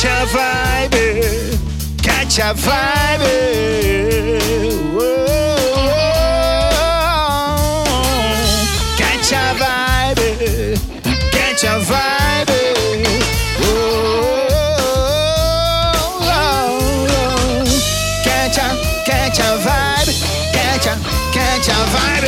catch a vibe, catch a vibe. Whoa, catch a, catch a vibe, catch a, catch a vibe.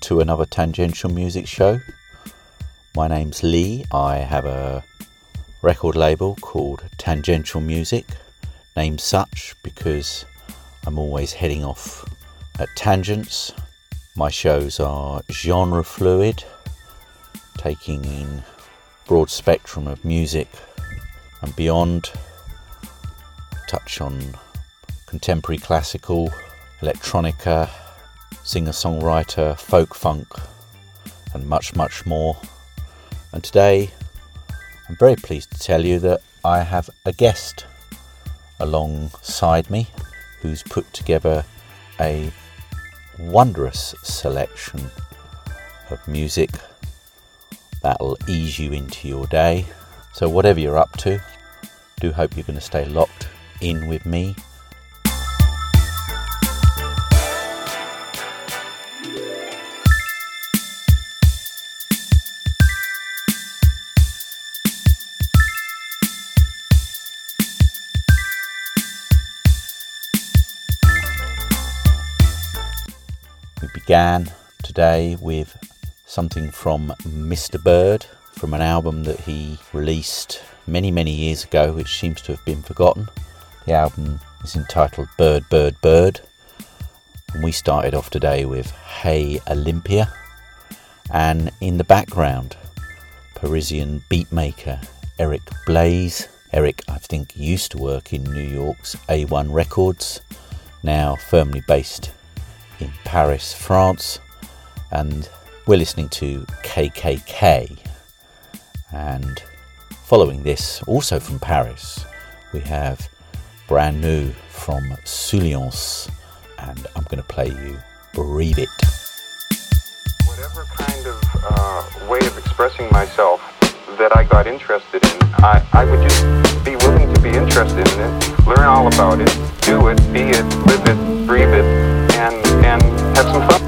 To another tangential music show. My name's Lee. I have a record label called Tangential Music, named such because I'm always heading off at tangents. My shows are genre fluid, taking in broad spectrum of music and beyond. Touch on contemporary classical, electronica, singer songwriter, folk funk, and much, much more. And today, I'm very pleased to tell you that I have a guest alongside me who's put together a wondrous selection of music that'll ease you into your day. So, whatever you're up to, do hope you're going to stay locked in with me began today with something from Mr. Bird from an album that he released many, many years ago, which seems to have been forgotten. The album is entitled Bird, Bird, Bird. And we started off today with Hey Olimpia. And in the background, Parisian beatmaker Eric Blaze. Eric, I think, used to work in New York's A1 Records, now firmly based in Paris, France, and we're listening to KKK. And following this, also from Paris, we have brand new from Souleance, and I'm going to play you Breathe It. whatever kind of uh, way of expressing myself that I got interested in, I, I would just be willing to be interested in it, learn all about it, do it, be it, live it, breathe it, have some fun,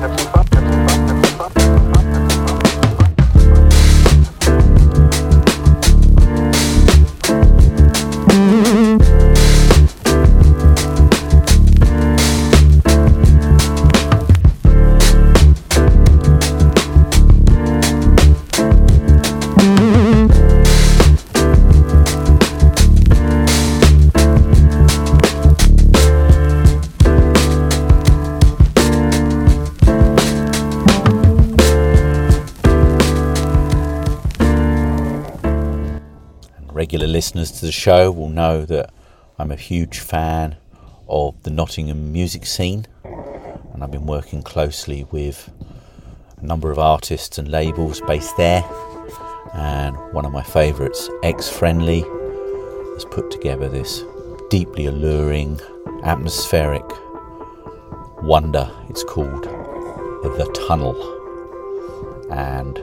listeners to the show will know that I'm a huge fan of the Nottingham music scene, and I've been working closely with a number of artists and labels based there. And one of my favourites, Ex-Friendly, has put together this deeply alluring, atmospheric wonder. It's called The Tunnel. And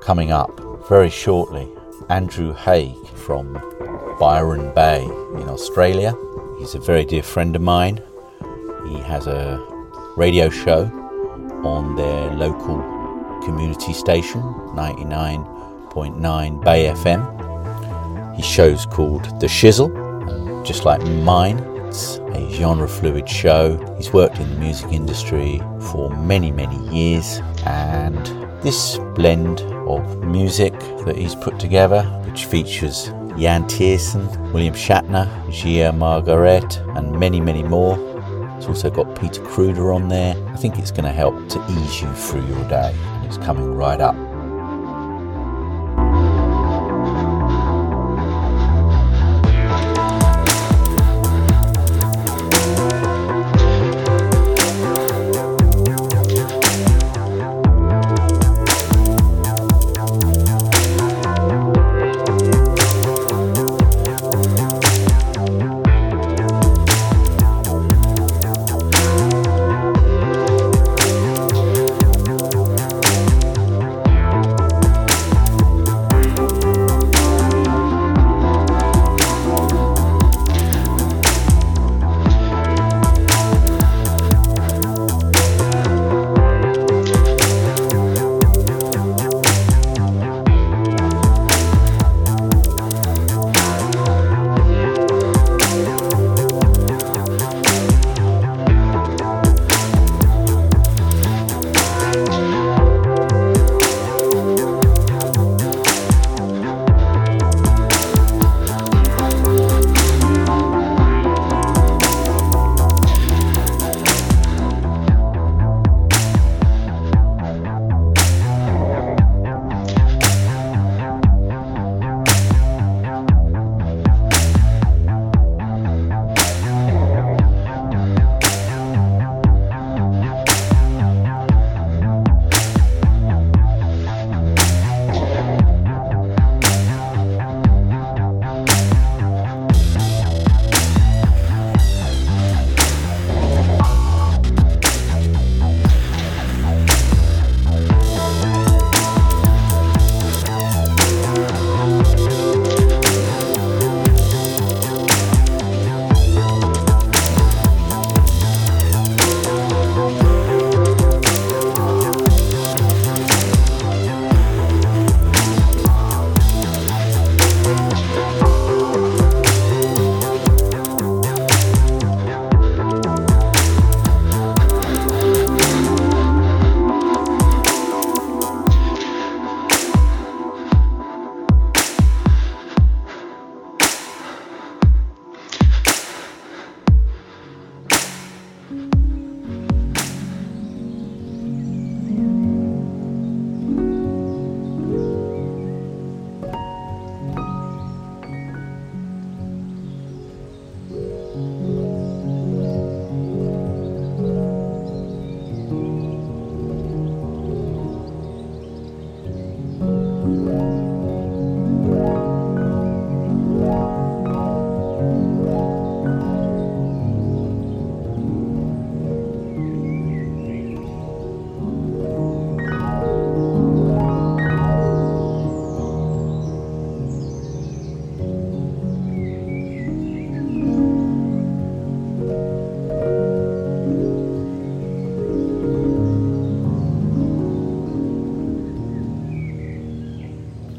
coming up very shortly, Andrew Haigh from Byron Bay in Australia. He's a very dear friend of mine. He has a radio show on their local community station, 99.9 Bay FM. His show's called The Shizzle, just like mine. It's a genre fluid show. He's worked in the music industry for many, many years, and this blend of music that he's put together, which features Yann Tiersen, William Shatner, Gia Margaret, and many, many more. It's also got Peter Kruder on there. I think it's going to help to ease you through your day, and it's coming right up.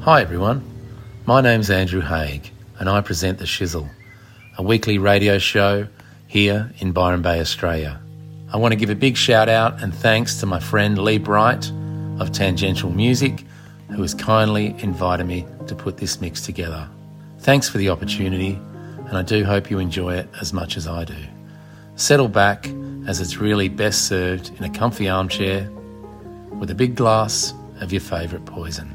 Hi everyone, my name's Andrew Haigh and I present The Shizzle, a weekly radio show here in Byron Bay, Australia. I want to give a big shout out and thanks to my friend Lee Bright of Tangential Music, who has kindly invited me to put this mix together. Thanks for the opportunity, and I do hope you enjoy it as much as I do. Settle back, as it's really best served in a comfy armchair with a big glass of your favourite poison.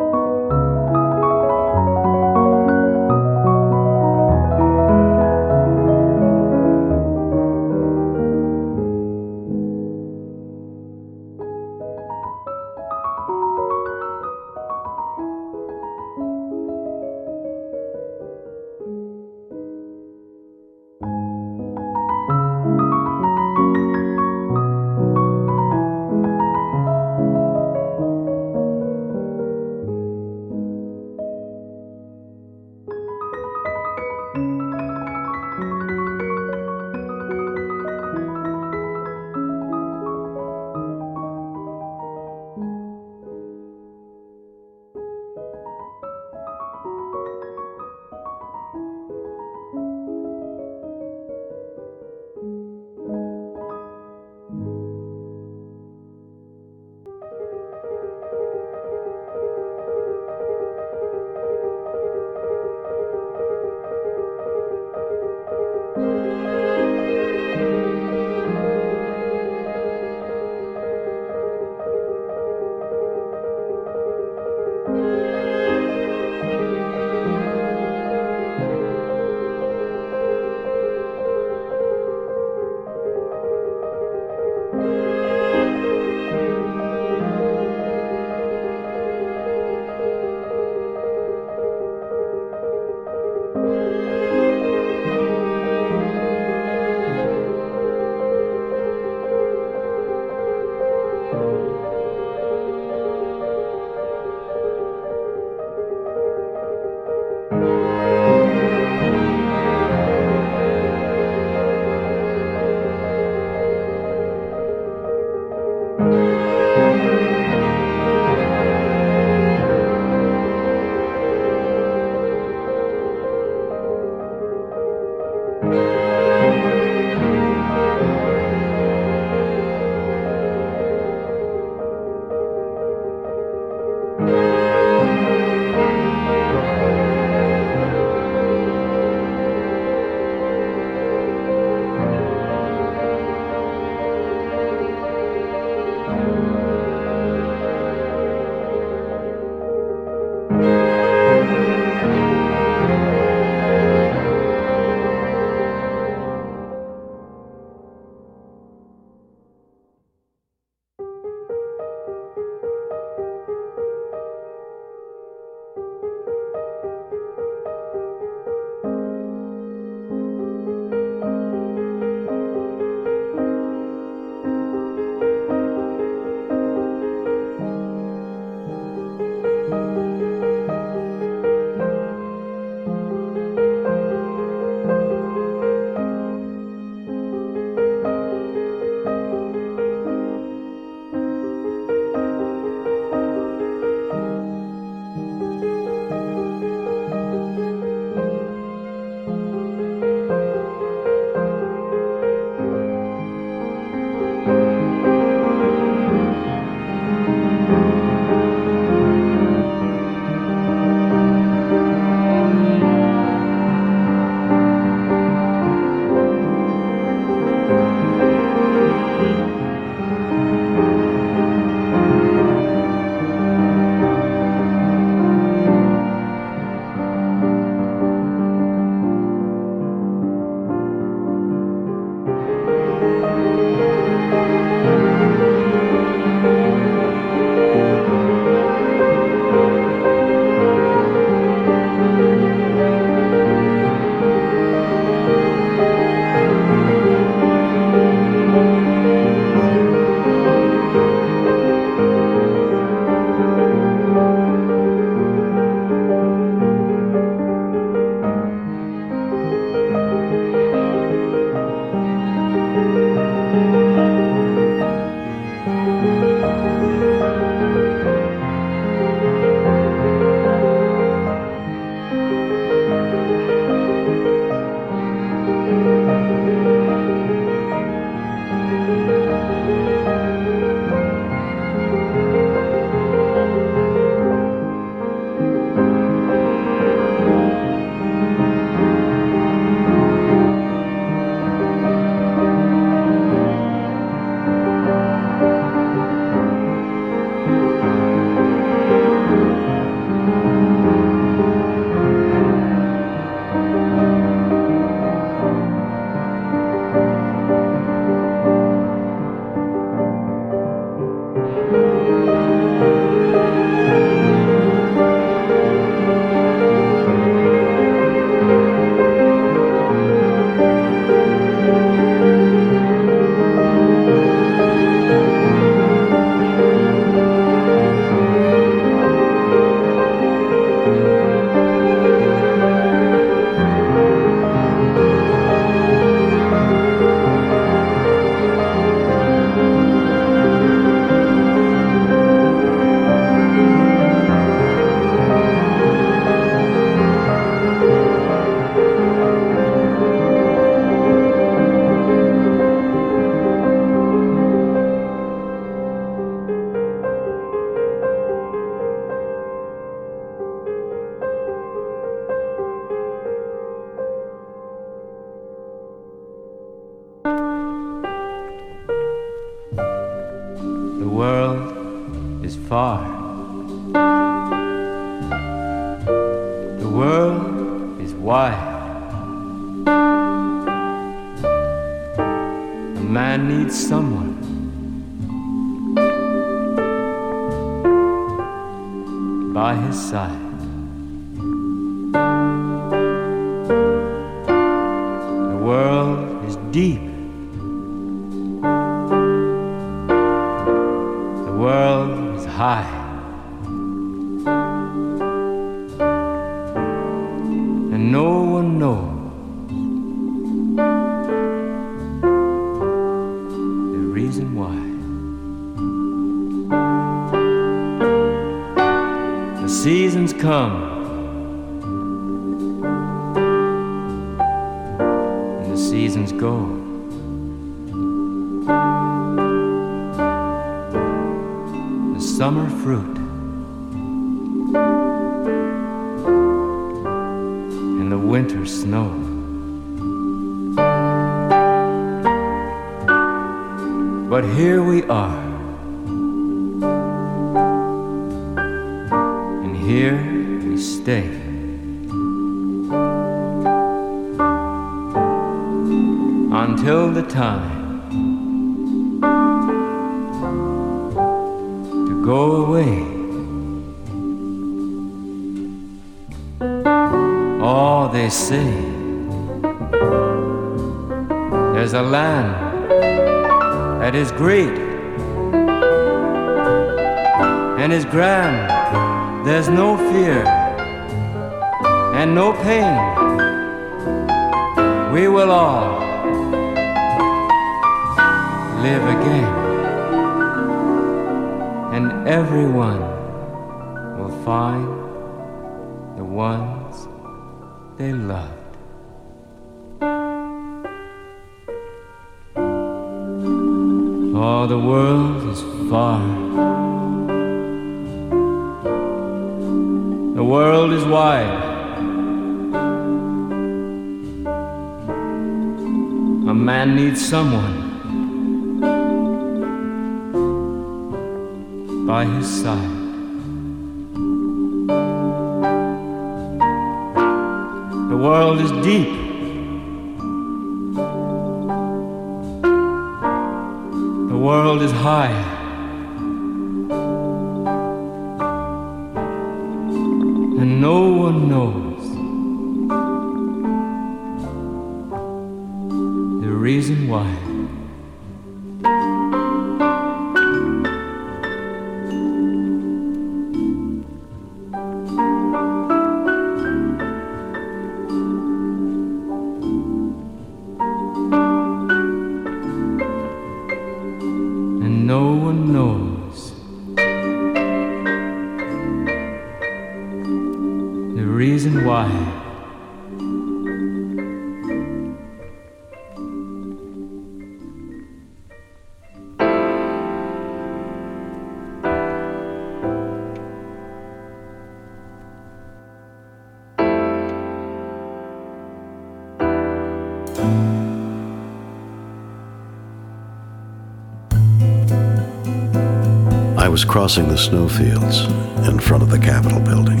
Was crossing the snowfields in front of the Capitol building.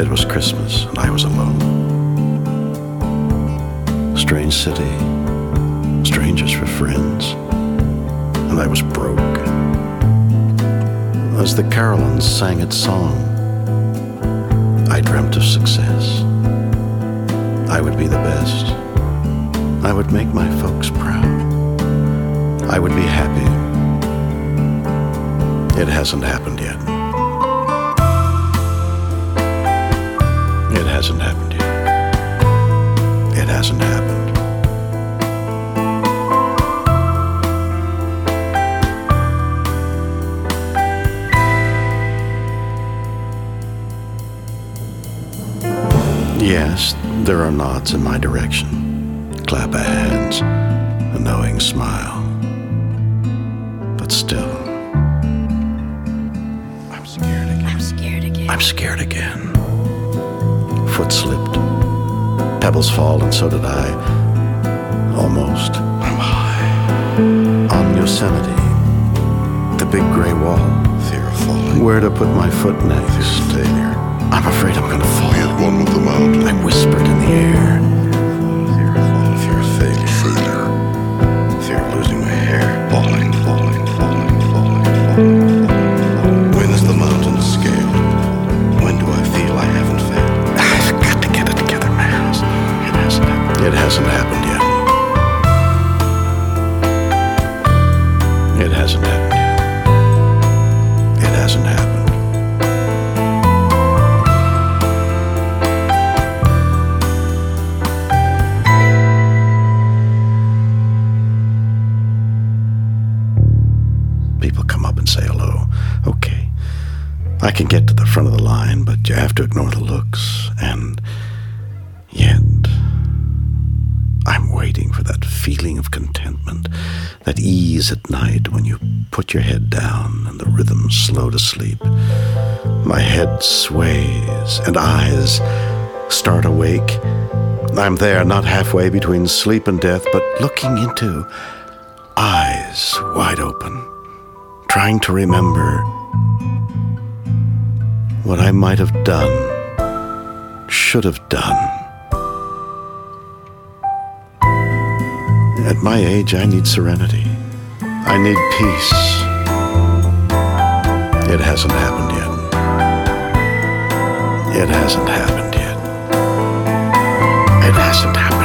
It was Christmas and I was alone. Strange city, strangers for friends, and I was broke. As the Carolines sang its song, I dreamt of success. I would be the best. I would make my folks proud. I would be happy it hasn't happened yet. It hasn't happened yet. It hasn't happened. Yes, there are nods in my direction, clap of hands, a knowing smile. I'm scared again. Foot slipped. Pebbles fall, and so did I. Almost. I'm high. On Yosemite. The big gray wall. Fear of falling. Where to put my foot next? Stay here. I'm afraid I'm gonna fall. Be at one with the mountain. I whispered in the air. head sways and eyes start awake. I'm there, not halfway between sleep and death, but looking into eyes wide open, trying to remember what I might have done, should have done. At my age, I need serenity. I need peace. It hasn't happened yet. It hasn't happened yet. It hasn't happened.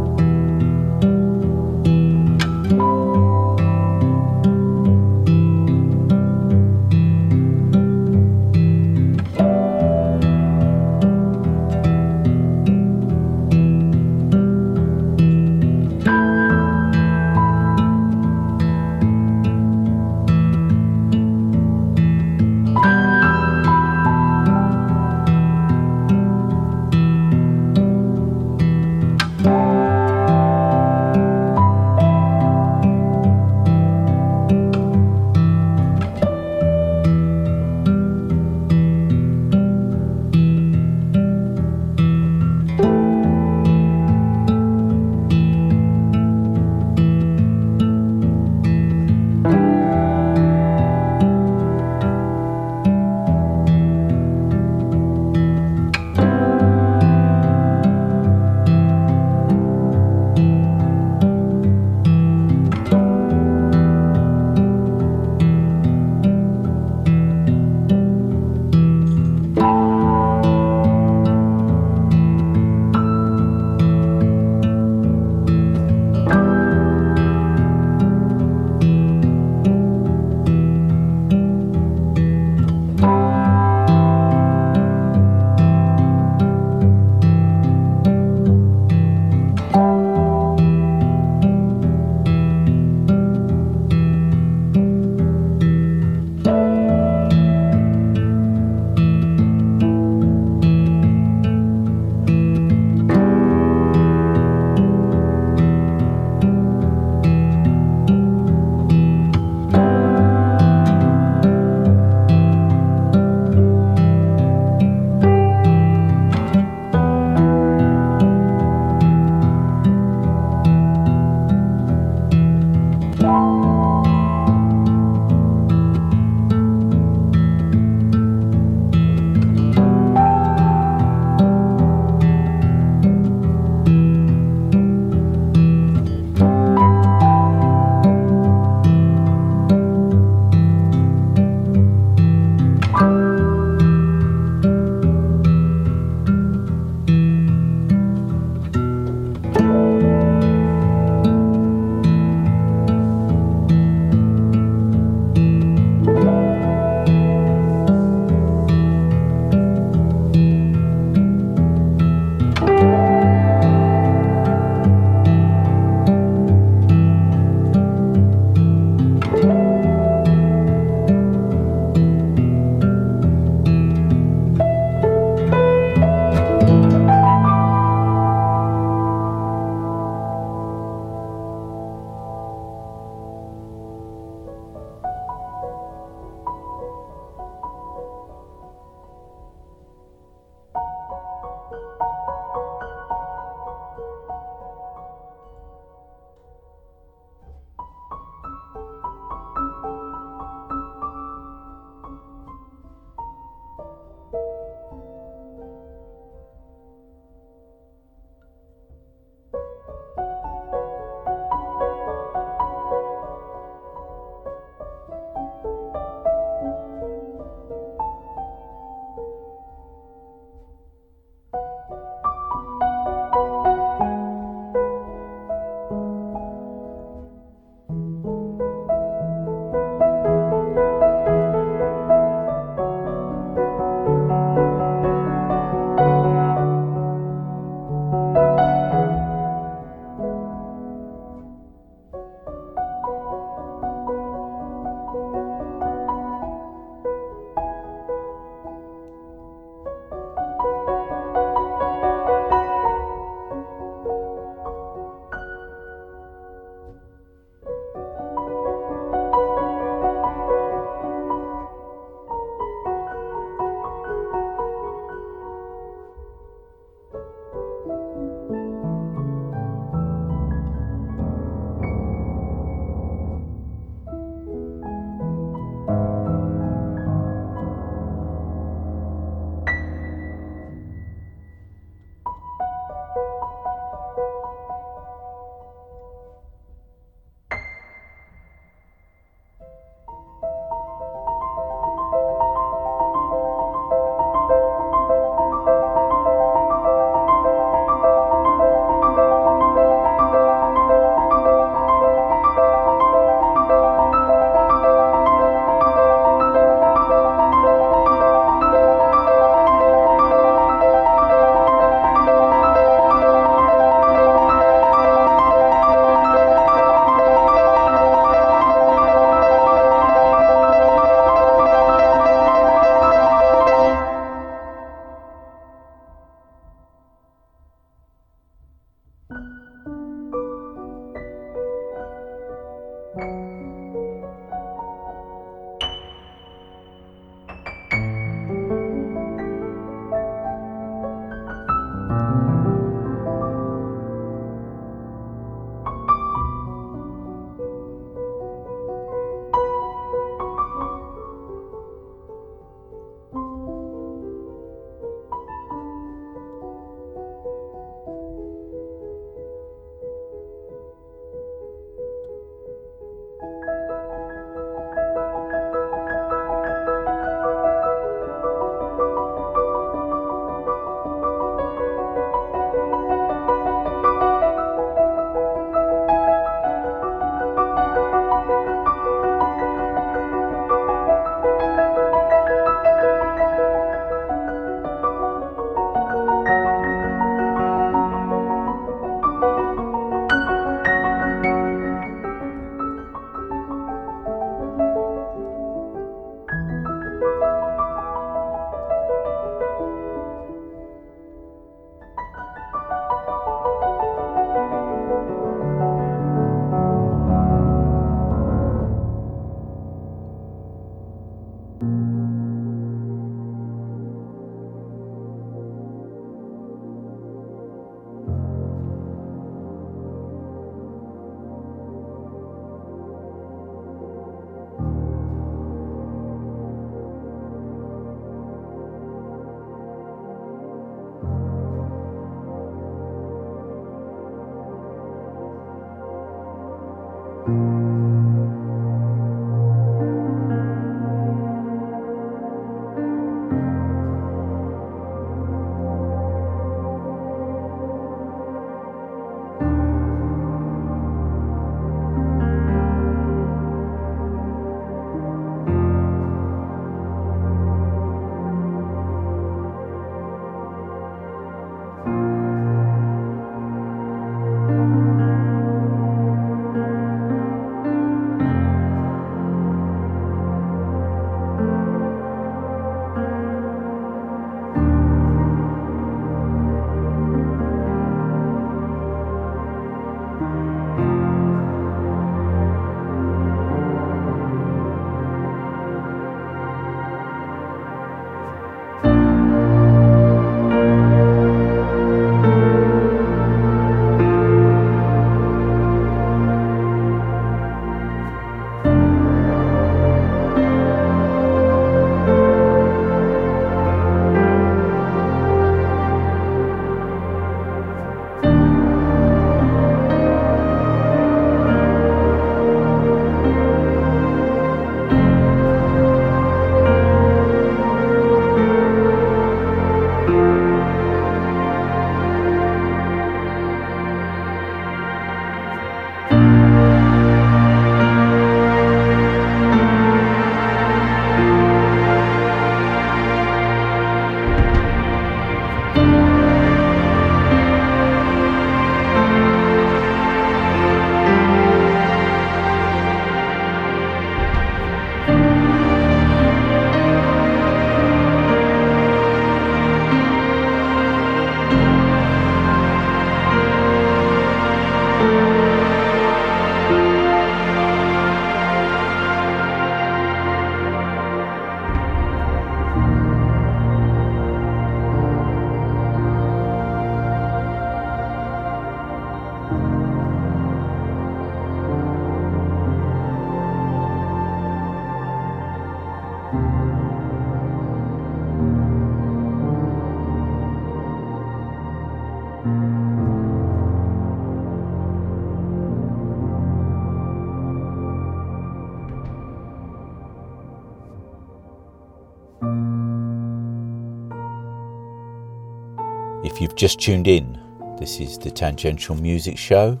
You've just tuned in, this is the Tangentile Music Show.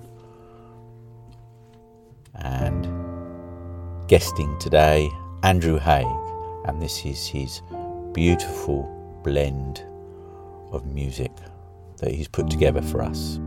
And guesting today, Andrew Haig. And this is his beautiful blend of music that he's put together for us.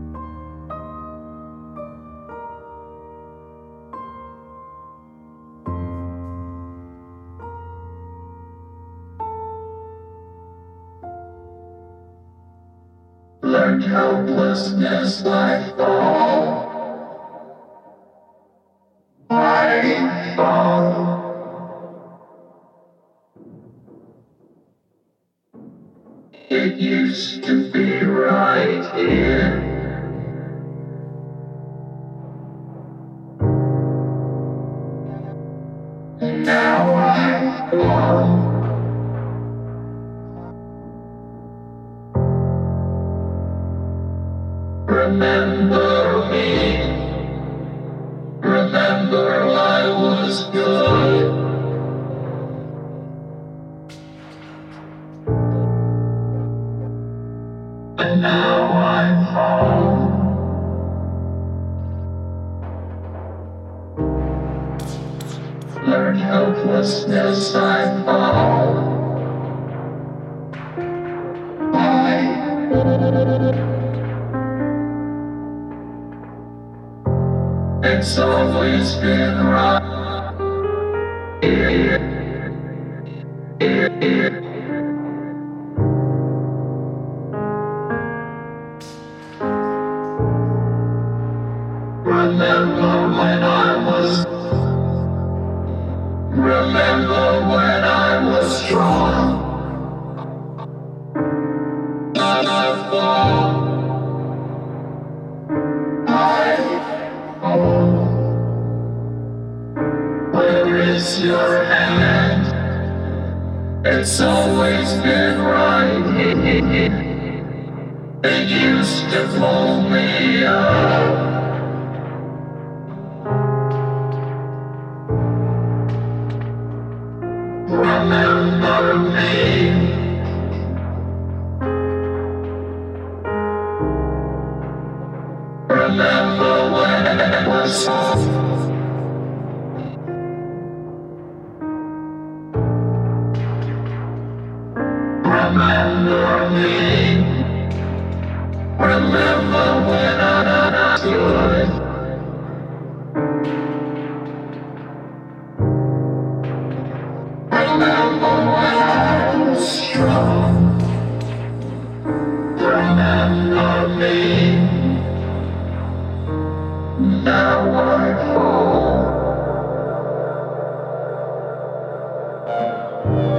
Love,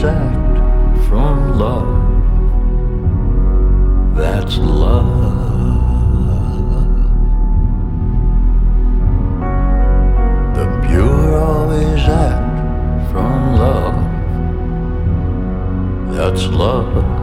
transact from love. That's love. The pure always act from love. That's love.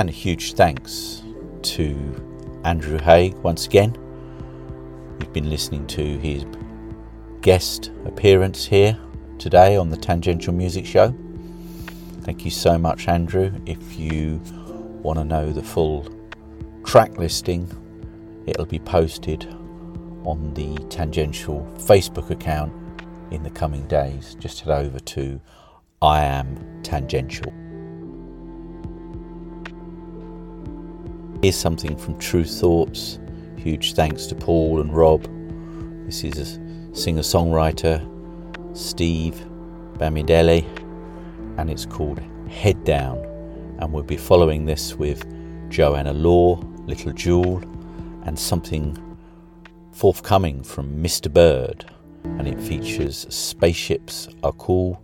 And a huge thanks to Andrew Haigh once again. You've been listening to his guest appearance here today on the Tangentile Music Show. Thank you so much, Andrew. If you want to know the full track listing, it'll be posted on the Tangentile Facebook account in the coming days. Just head over to I Am Tangentile. Here's something from True Thoughts. Huge thanks to Paul and Rob. This is a singer songwriter, Steve Bamidele, and it's called Head Down. And we'll be following this with Joanna Law, Little Jewel, and something forthcoming from Mr. Bird. And it features Spaceships Are Cool,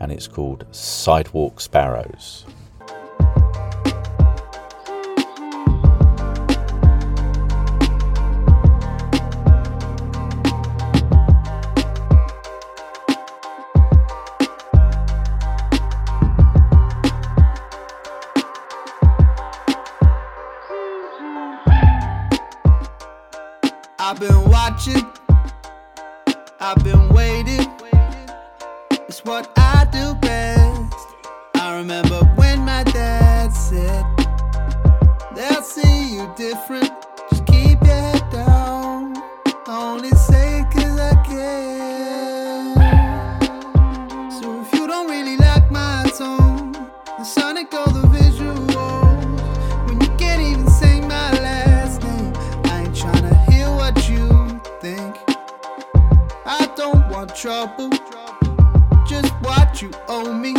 and it's called Sidewalk Sparrows. Trouble, just what you owe me.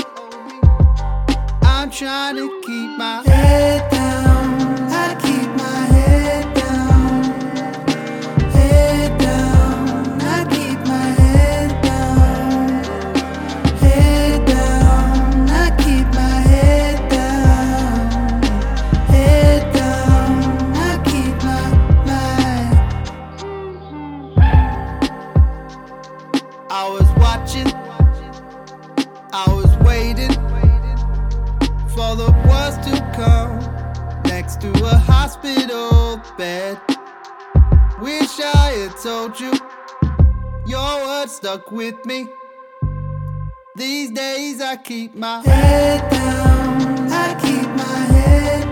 I'm trying to keep my head told you. Your words stuck with me. These days I keep my head down. I keep my head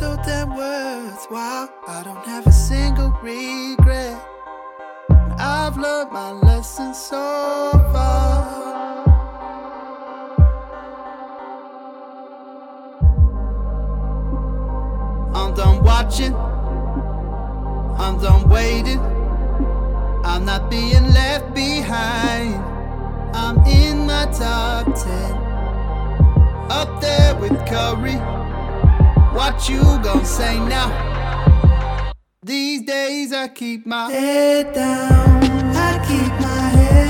so damn worthwhile. I don't have a single regret. I've learned my lesson so far. I'm done watching. I'm done waiting. I'm not being left behind. I'm in my top 10. Up there with Curry. What you gonna say now? These days I keep my head down. I keep my head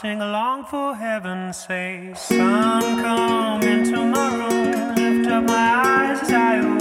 sing along for heaven's sake. Sun, come into my room, lift up my eyes as I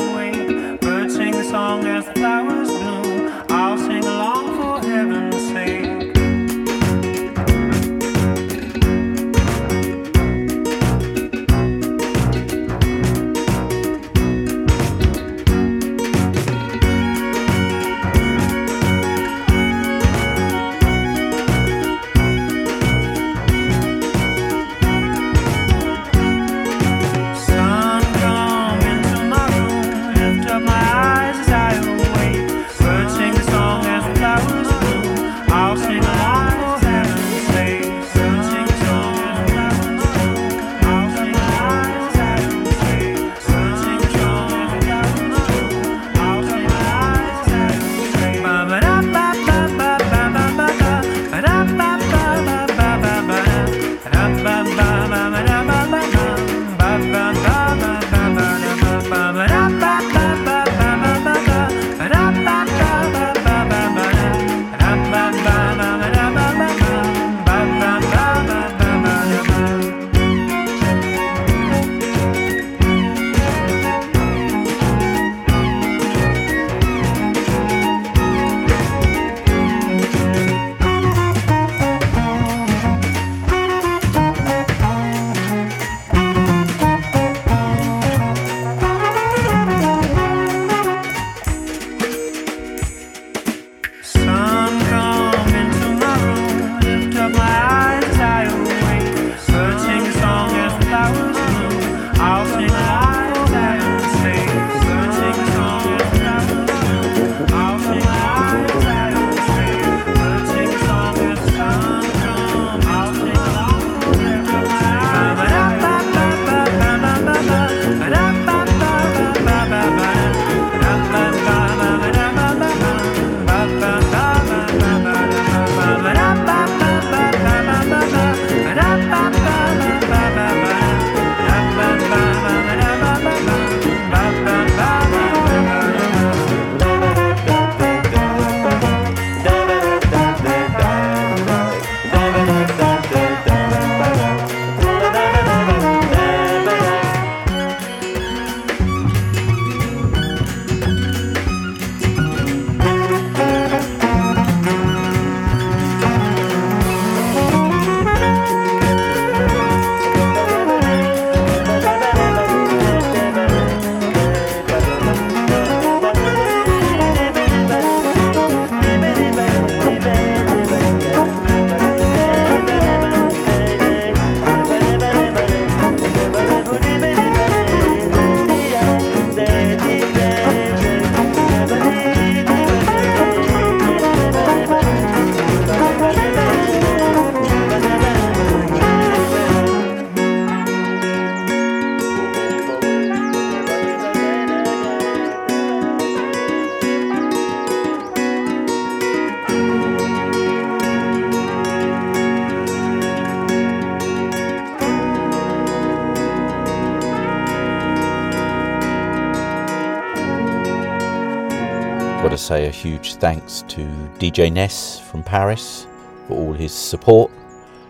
huge thanks to DJ Ness from Paris for all his support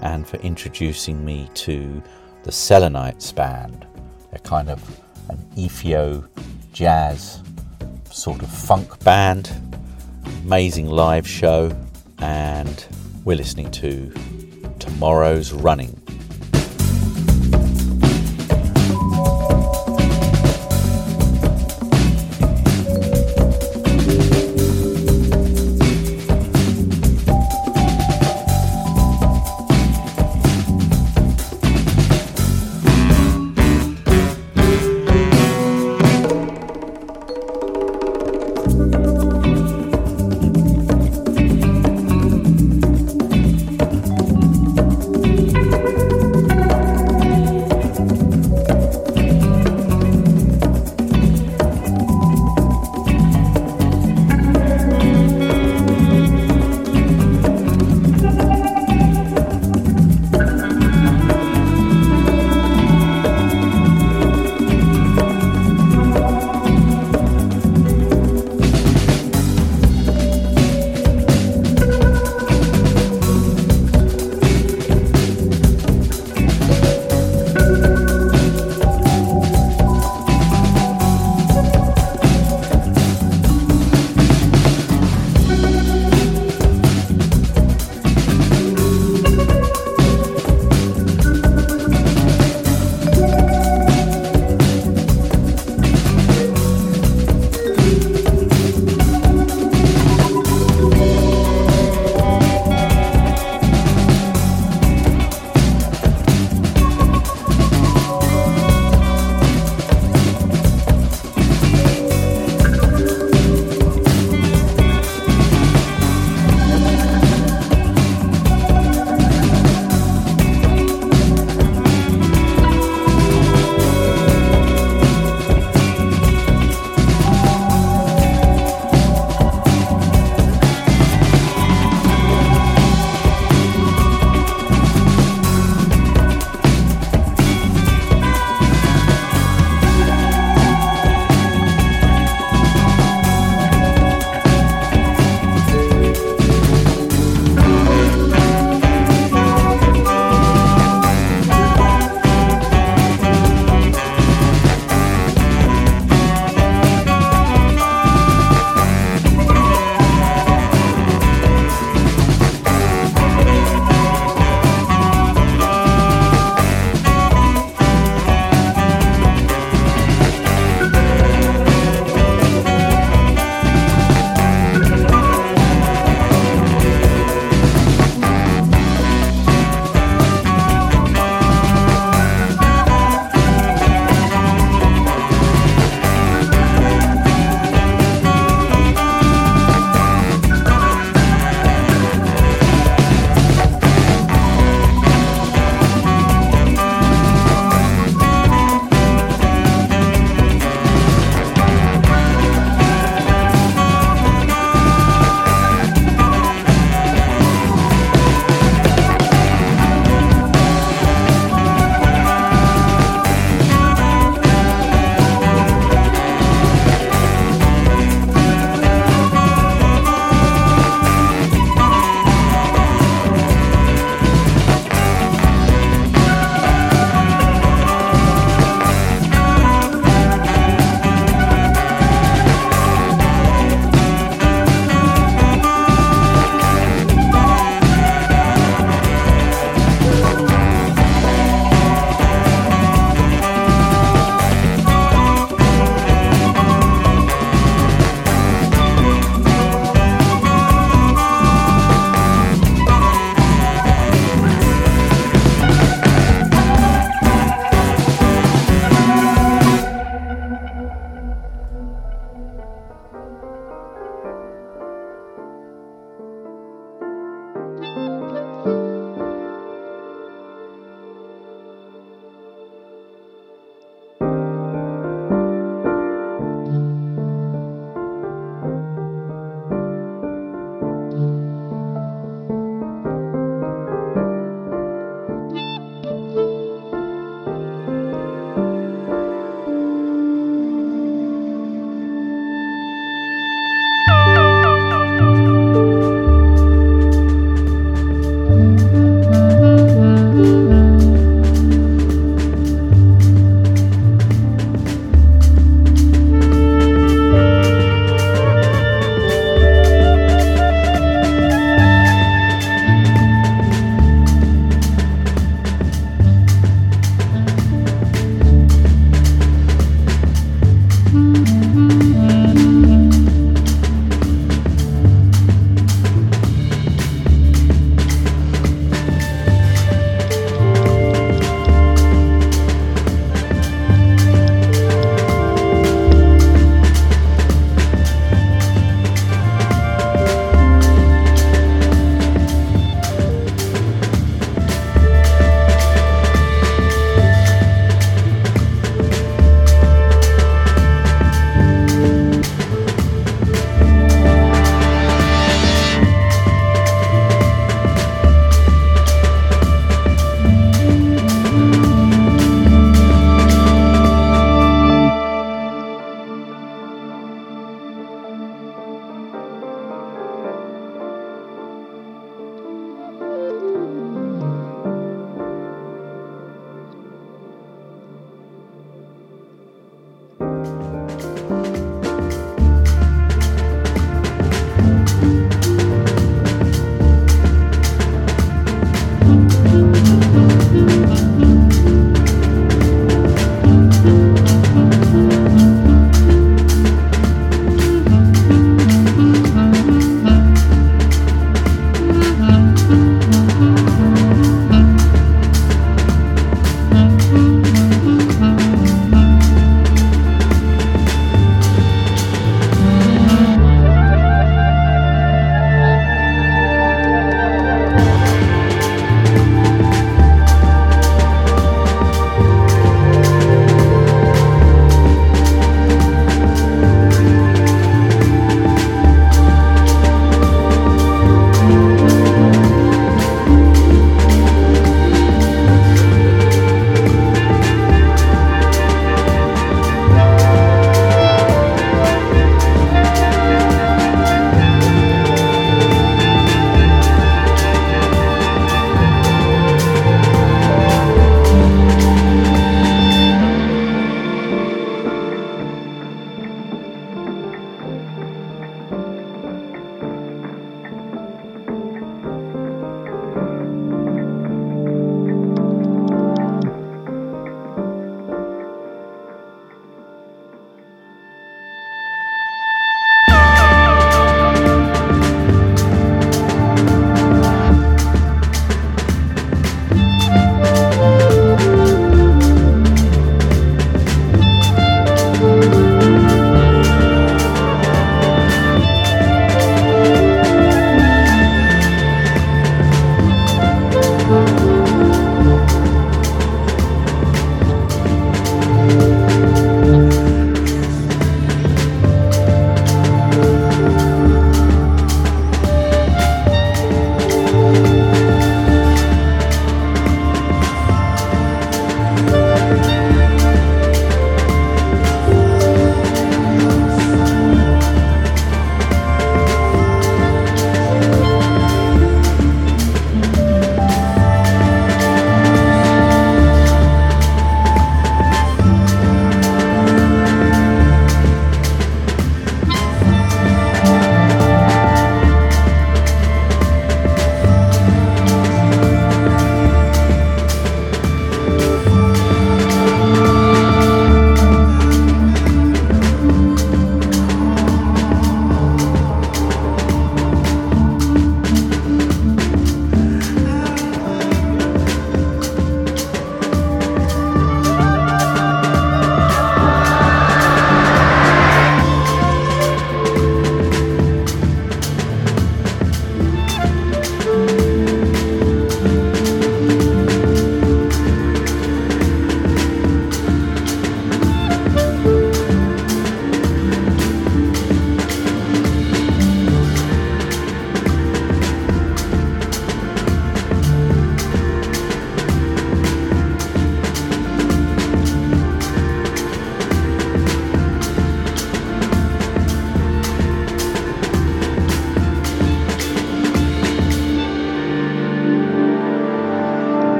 and for introducing me to the Selenites band. They're kind of an Ethio jazz sort of funk band. Amazing live show, and we're listening to Tomorrow's Running.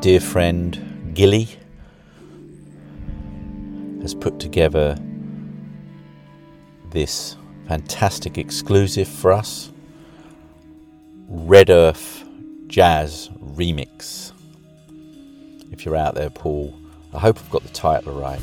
Dear friend Gilly has put together this fantastic exclusive for us Red Earth Jazz Remix. If you're out there, Paul, I hope I've got the title right.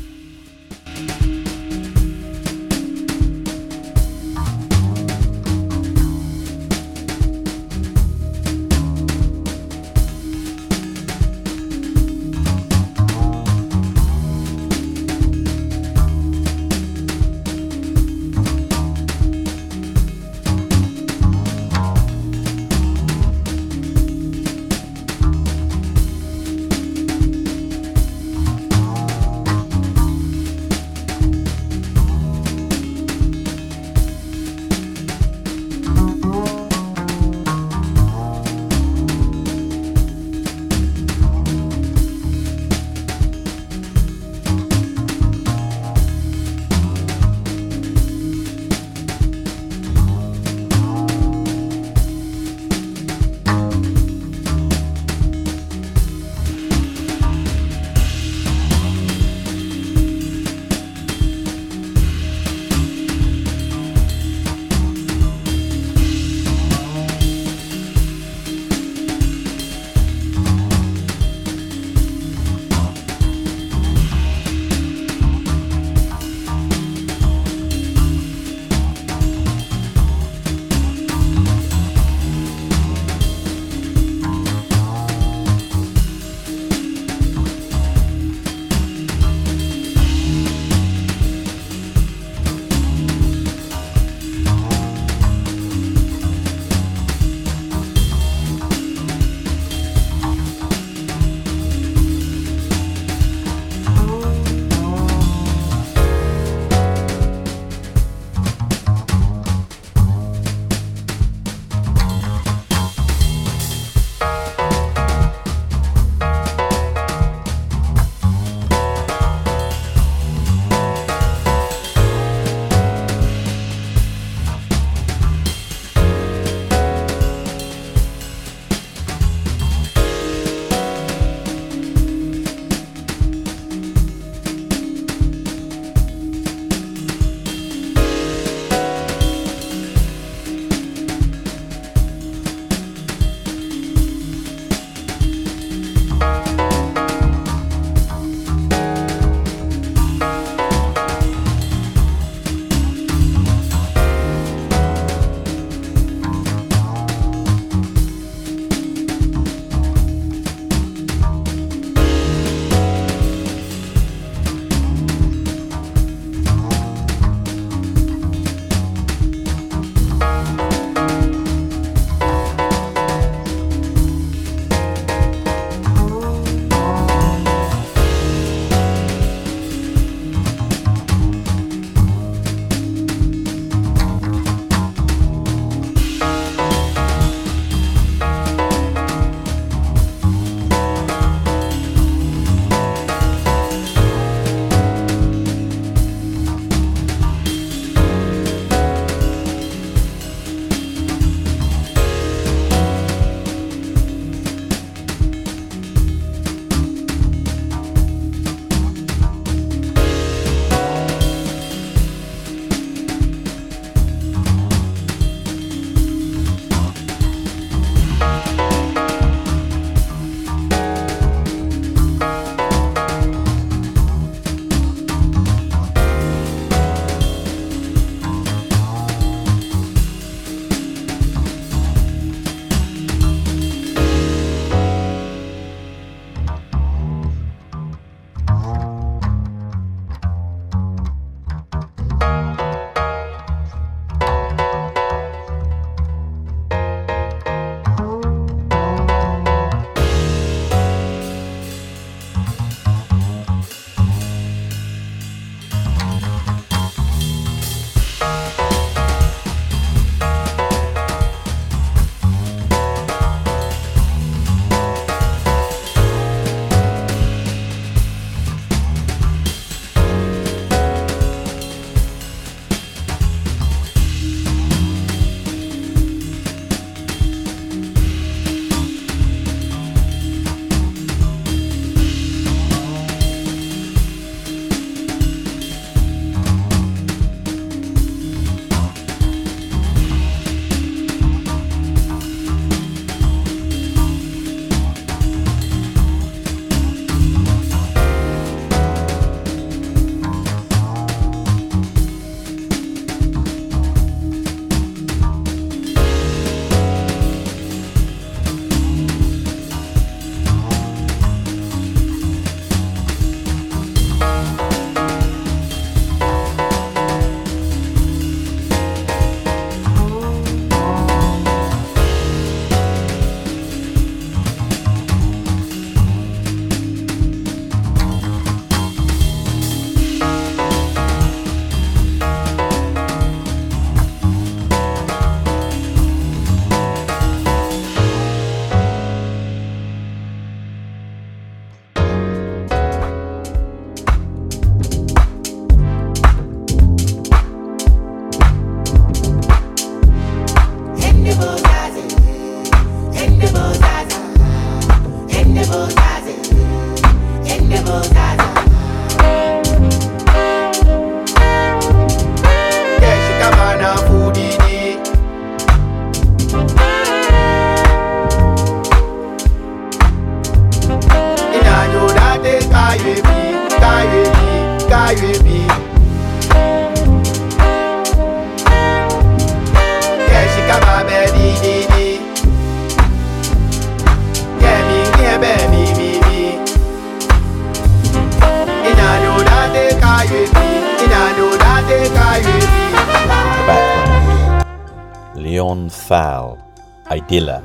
Idylla.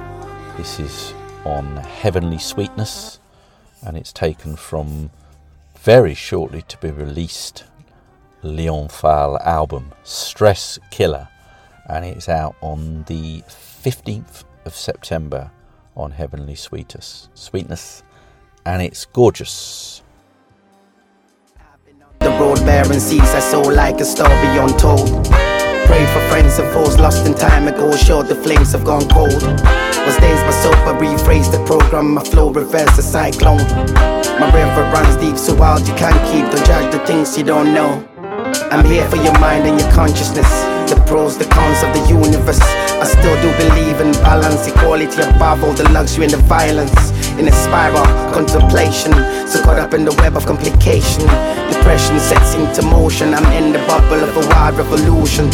This is on Heavenly Sweetness, and it's taken from very shortly to be released Leon Phal album, Stress Killer, and it's out on the 15th of September on Heavenly Sweetness, Sweetness, and it's gorgeous. The road barren seas I saw like a star beyond told. Pray for friends and foes lost in time ago. Sure, the flames have gone cold. Was days my soap, I rephrase the program. My flow reverse the cyclone. My river runs deep, so wild you can't keep. Don't judge the things you don't know. I'm here for your mind and your consciousness. The pros, the cons of the universe. I still do believe in balance, equality above all the luxury and the violence. In a spiral, contemplation. So caught up in the web of complication. Depression sets into motion. I'm in the bubble of a wild revolution.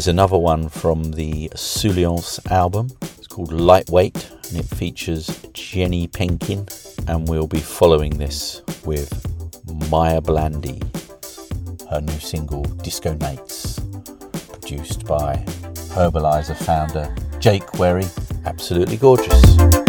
Is another one from the Souleance album. It's called Lightweight and it features Jenny Penkin. And we'll be following this with Maya Blandy, her new single Disco Nights, produced by Herbaliser founder Jake Wherry. Absolutely gorgeous.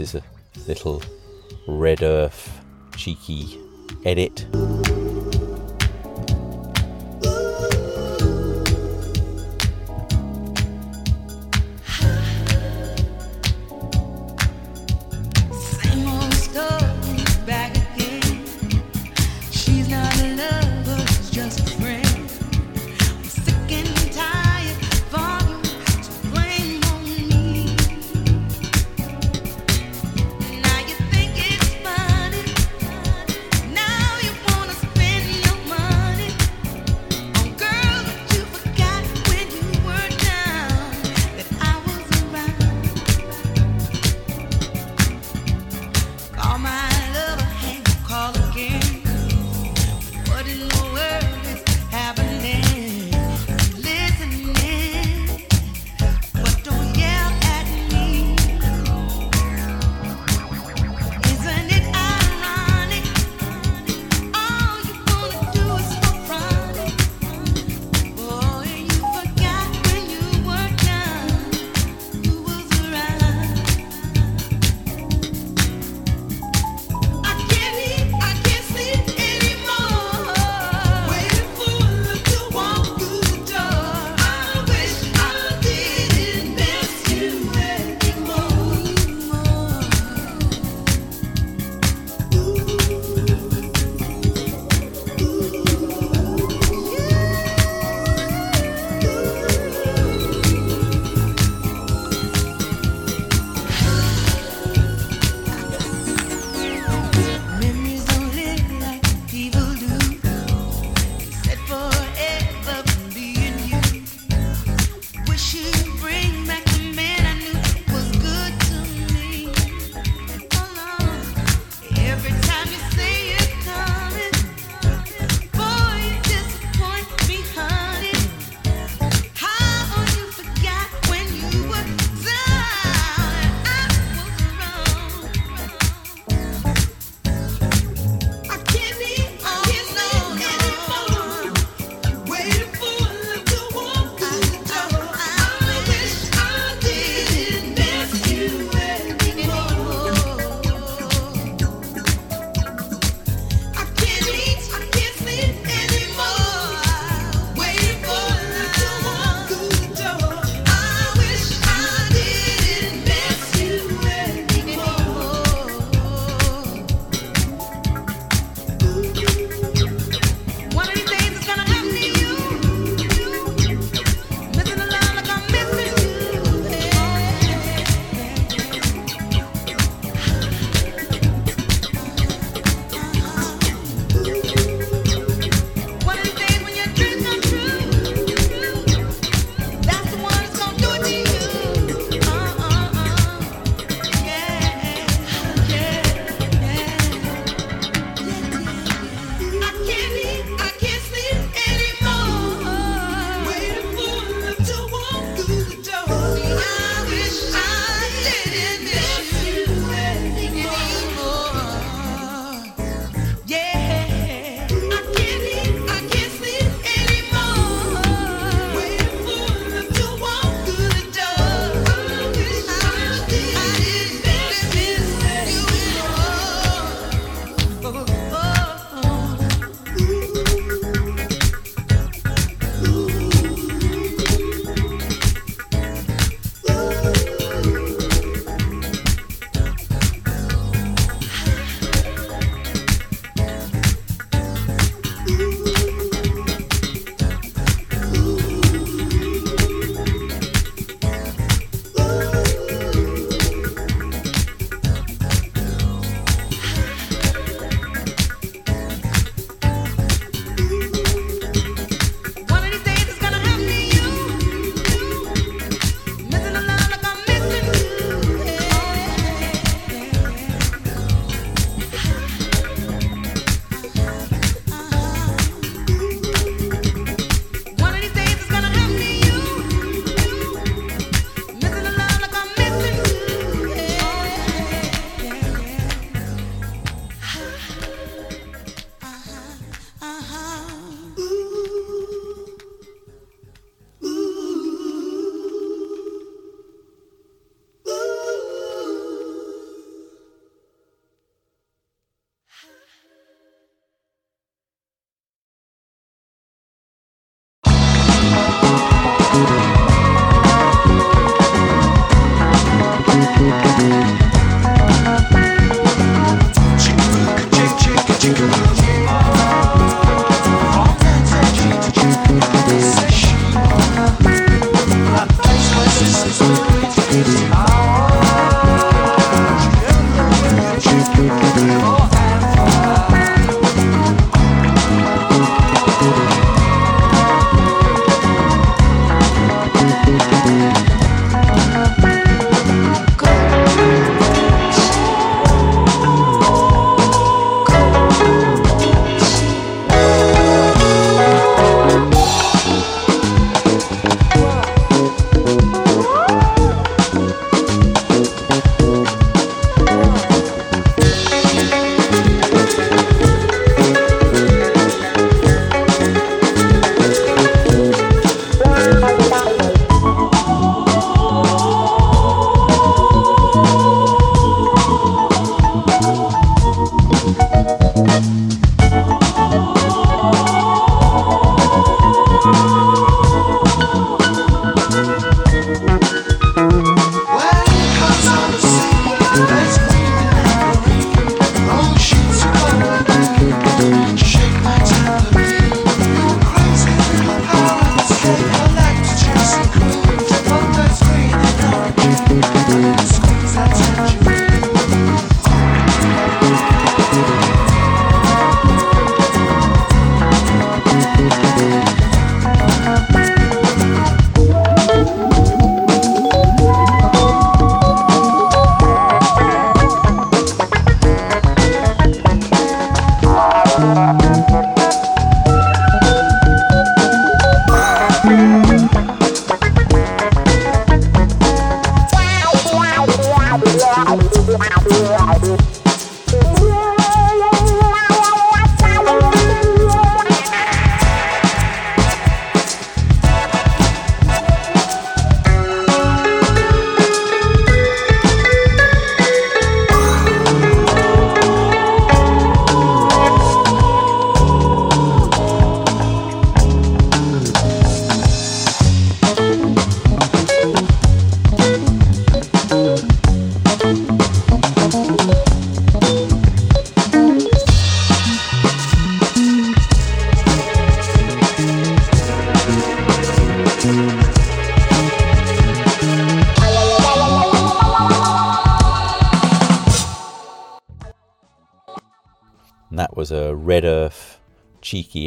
This is a little Red Earth cheeky edit.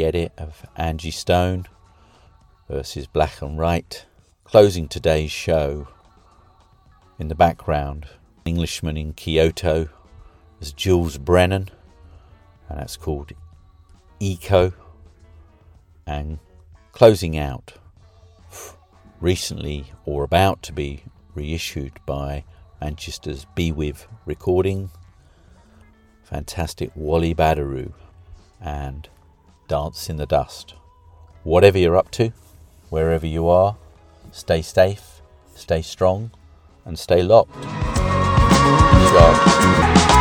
Edit of Angie Stone versus Blaque and Wright. Closing today's show in the background, Englishman in Kyoto was Jules Brennan, and that's called Eeko. And closing out, recently or about to be reissued by Manchester's Be With Recording, fantastic Wally Badarou and Dance in the Dust. Whatever you're up to, wherever you are, stay safe, stay strong, and stay locked. Sharp.